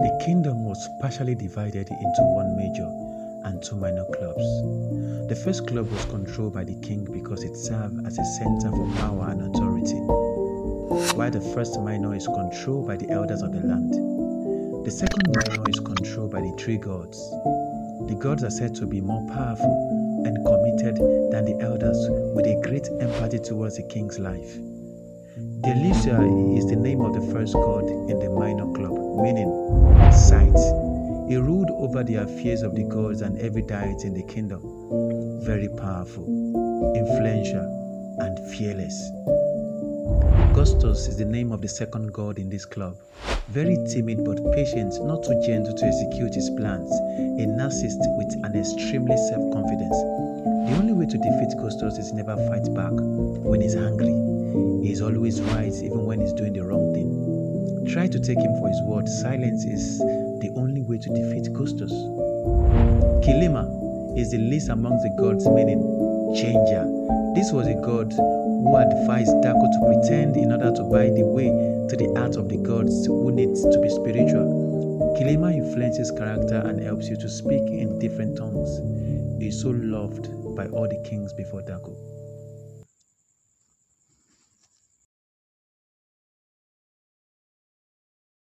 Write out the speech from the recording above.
The kingdom was partially divided into one major and two minor clubs. The first club was controlled by the king because it served as a center for power and authority, while the first minor is controlled by the elders of the land. The second minor is controlled by the three gods. The gods are said to be more powerful and committed than the elders, with a great empathy towards the king's life. Dalusia is the name of the first god in the minor meaning sight. He ruled over the affairs of the gods and every deity in the kingdom. Very powerful, influential, and fearless. Gostu is the name of the second god in this club. Very timid but patient, not too gentle to execute his plans, a narcissist with an extremely self confidence. The only way to defeat Gostu is never fight back when he's angry. He is always right even when he's doing the wrong thing. Try to take him for his word. Silence is the only way to defeat Gostu. Kilimah is the least among the gods, meaning changer. This was a god who advised Daku to pretend in order to buy the way to the heart of the gods who needs to be spiritual. Kilimah influences character and helps you to speak in different tongues. He is so loved by all the kings before Daku.